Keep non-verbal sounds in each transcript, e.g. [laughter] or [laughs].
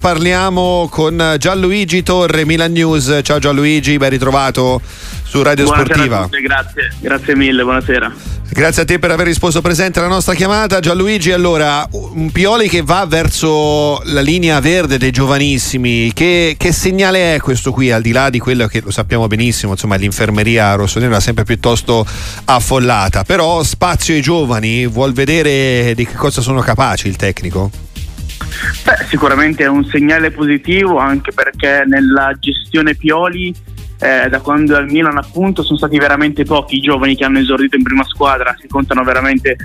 Parliamo con Gianluigi Torre, Milan News. Ciao Gianluigi, ben ritrovato su Radio buonasera Sportiva. Tutti, grazie, grazie mille, buonasera. Grazie a te per aver risposto presente alla nostra chiamata. Gianluigi, allora, un Pioli che va verso la linea verde dei giovanissimi, che, che, segnale è questo qui, al di là di quello che lo sappiamo benissimo, insomma l'infermeria rossonera è sempre piuttosto affollata, però spazio ai giovani, vuol vedere di che cosa sono capaci il tecnico? Beh, sicuramente è un segnale positivo anche perché nella gestione Pioli eh, da quando al Milan appunto sono stati veramente pochi i giovani che hanno esordito in prima squadra, si contano veramente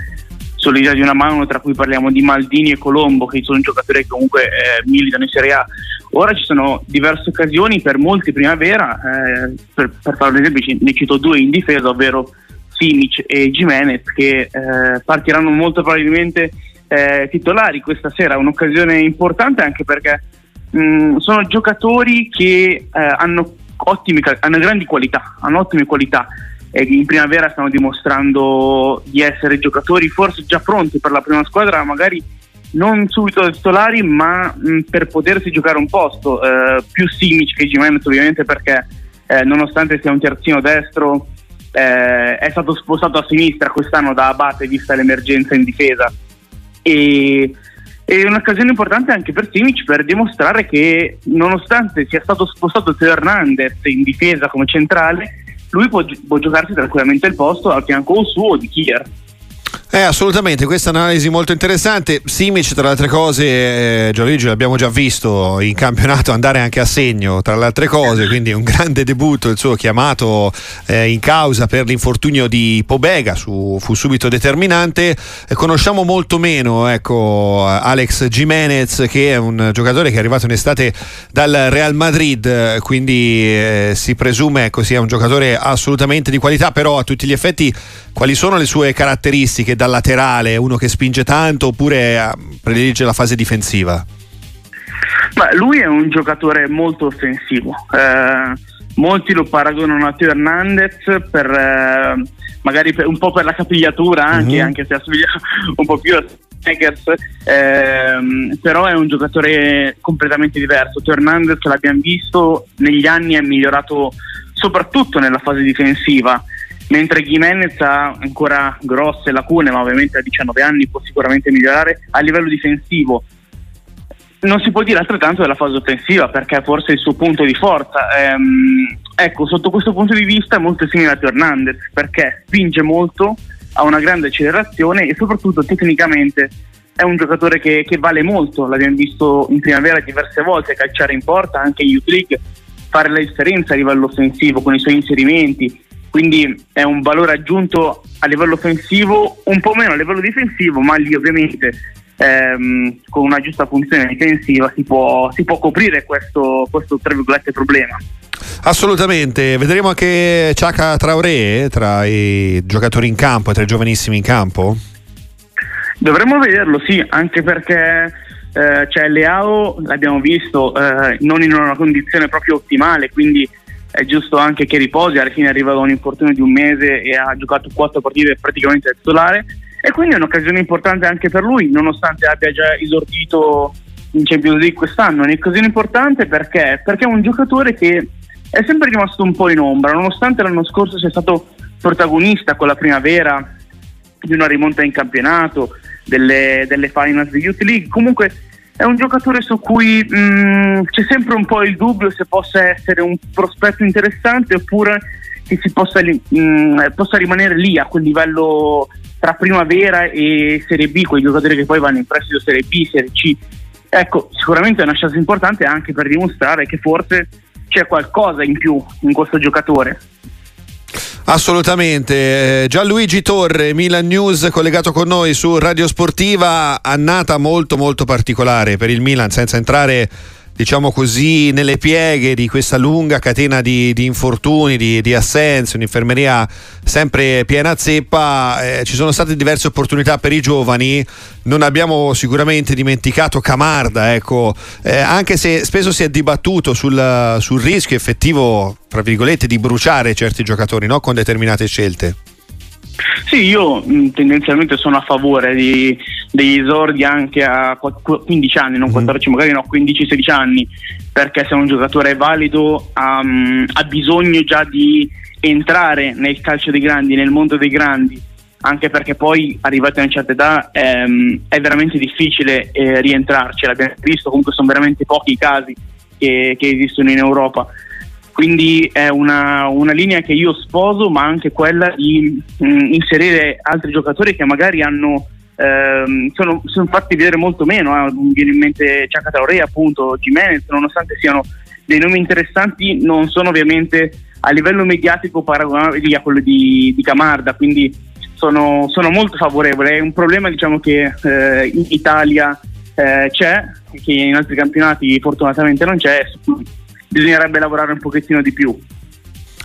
sull'idea di una mano, tra cui parliamo di Maldini e Colombo, che sono giocatori che comunque eh, militano in Serie A. Ora ci sono diverse occasioni per molti primavera, eh, per, per fare un esempio ne cito due in difesa, ovvero Simic e Jimenez, che eh, partiranno molto probabilmente eh, titolari questa sera, un'occasione importante anche perché mh, mm, sono giocatori che eh, hanno, ottimi, hanno grandi qualità, hanno ottime qualità e in primavera stanno dimostrando di essere giocatori forse già pronti per la prima squadra, magari non subito titolari, ma mh, per potersi giocare un posto, eh, più Simic che Jimenez ovviamente perché eh, nonostante sia un terzino destro eh, è stato spostato a sinistra quest'anno da Abate vista l'emergenza in difesa e è un'occasione importante anche per Simic per dimostrare che nonostante sia stato spostato Teo Hernandez in difesa come centrale lui può, può giocarsi tranquillamente il posto al fianco suo o di Kier eh, assolutamente, questa è un'analisi molto interessante. Simic, tra le altre cose, eh, Gianluigi l'abbiamo già visto in campionato andare anche a segno, tra le altre cose, quindi un grande debutto, il suo chiamato eh, in causa per l'infortunio di Pobega, su, fu subito determinante. Eh, conosciamo molto meno ecco, Alex Jimenez, che è un giocatore che è arrivato in estate dal Real Madrid, quindi eh, si presume ecco, sia un giocatore assolutamente di qualità, però a tutti gli effetti quali sono le sue caratteristiche da laterale? Uno che spinge tanto oppure eh, predilige la fase difensiva? Ma lui è un giocatore molto offensivo. Eh, molti lo paragonano a Teo Hernandez per, eh, magari per, un po' per la capigliatura anche, mm-hmm. anche se assomiglia [laughs] un po' più a Eggers, ehm, però è un giocatore completamente diverso. Teo Hernandez l'abbiamo visto negli anni è migliorato soprattutto nella fase difensiva mentre Jimenez ha ancora grosse lacune, ma ovviamente a 19 anni può sicuramente migliorare a livello difensivo. Non si può dire altrettanto della fase offensiva perché forse è il suo punto di forza. Ehm, ecco, sotto questo punto di vista è molto simile a Hernandez perché spinge molto, ha una grande accelerazione e soprattutto tecnicamente è un giocatore che, che vale molto. L'abbiamo visto in primavera diverse volte calciare in porta, anche in Youth League, fare la differenza a livello offensivo con i suoi inserimenti quindi è un valore aggiunto a livello offensivo, un po' meno a livello difensivo, ma lì ovviamente ehm, con una giusta funzione difensiva si può, si può coprire questo, questo problema. Assolutamente, vedremo anche Ciaca Traoré tra i giocatori in campo, tra i giovanissimi in campo? Dovremmo vederlo, sì, anche perché eh, cioè Leao l'abbiamo visto eh, non in una condizione proprio ottimale, quindi è giusto anche che riposi, alla fine arriva da un infortunio di un mese e ha giocato quattro partite praticamente da titolare e quindi è un'occasione importante anche per lui, nonostante abbia già esordito in Champions League quest'anno. È un'occasione importante perché? perché è un giocatore che è sempre rimasto un po' in ombra, nonostante l'anno scorso sia stato protagonista con la primavera di una rimonta in campionato, delle, delle finals di Youth League, comunque è un giocatore su cui mh, mm, c'è sempre un po' il dubbio se possa essere un prospetto interessante oppure che si possa, mh, mm, possa rimanere lì a quel livello tra primavera e Serie B, quei giocatori che poi vanno in prestito Serie B, Serie C. Ecco, sicuramente è una chance importante anche per dimostrare che forse c'è qualcosa in più in questo giocatore. Assolutamente. Eh, Gianluigi Torre, Milan News, collegato con noi su Radio Sportiva, annata molto molto particolare per il Milan, senza entrare diciamo così, nelle pieghe di questa lunga catena di, di infortuni, di, di, assenze, un'infermeria sempre piena zeppa, eh, ci sono state diverse opportunità per i giovani, non abbiamo sicuramente dimenticato Camarda, ecco, eh, anche se spesso si è dibattuto sul, sul, rischio effettivo, tra virgolette, di bruciare certi giocatori no? con determinate scelte. Sì, io mh, tendenzialmente sono a favore di, degli esordi anche a 15 anni, non 14, mm. magari no, 15-16 anni, perché se un giocatore è valido um, ha bisogno già di entrare nel calcio dei grandi, nel mondo dei grandi, anche perché poi arrivati a una certa età ehm, è veramente difficile eh, rientrarci, l'abbiamo visto, comunque sono veramente pochi i casi che, che esistono in Europa. Quindi è una, una, linea che io sposo, ma anche quella di mh, mm, inserire altri giocatori che magari hanno, ehm, sono, sono, fatti vedere molto meno. Eh. Mi viene in mente Ciaca Traoré, appunto, Jimenez, nonostante siano dei nomi interessanti, non sono ovviamente a livello mediatico paragonabili a quello di, di Camarda. Quindi sono, sono, molto favorevole. È un problema diciamo, che eh, in Italia eh, c'è, che in altri campionati fortunatamente non c'è bisognerebbe lavorare un pochettino di più.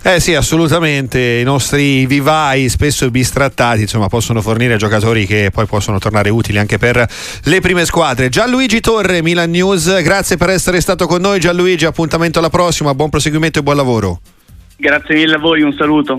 Eh sì, assolutamente. I nostri vivai, spesso bistrattati, insomma, possono fornire giocatori che poi possono tornare utili anche per le prime squadre. Gianluigi Torre, Milan News, grazie per essere stato con noi. Gianluigi, appuntamento alla prossima, buon proseguimento e buon lavoro. Grazie mille a voi, un saluto.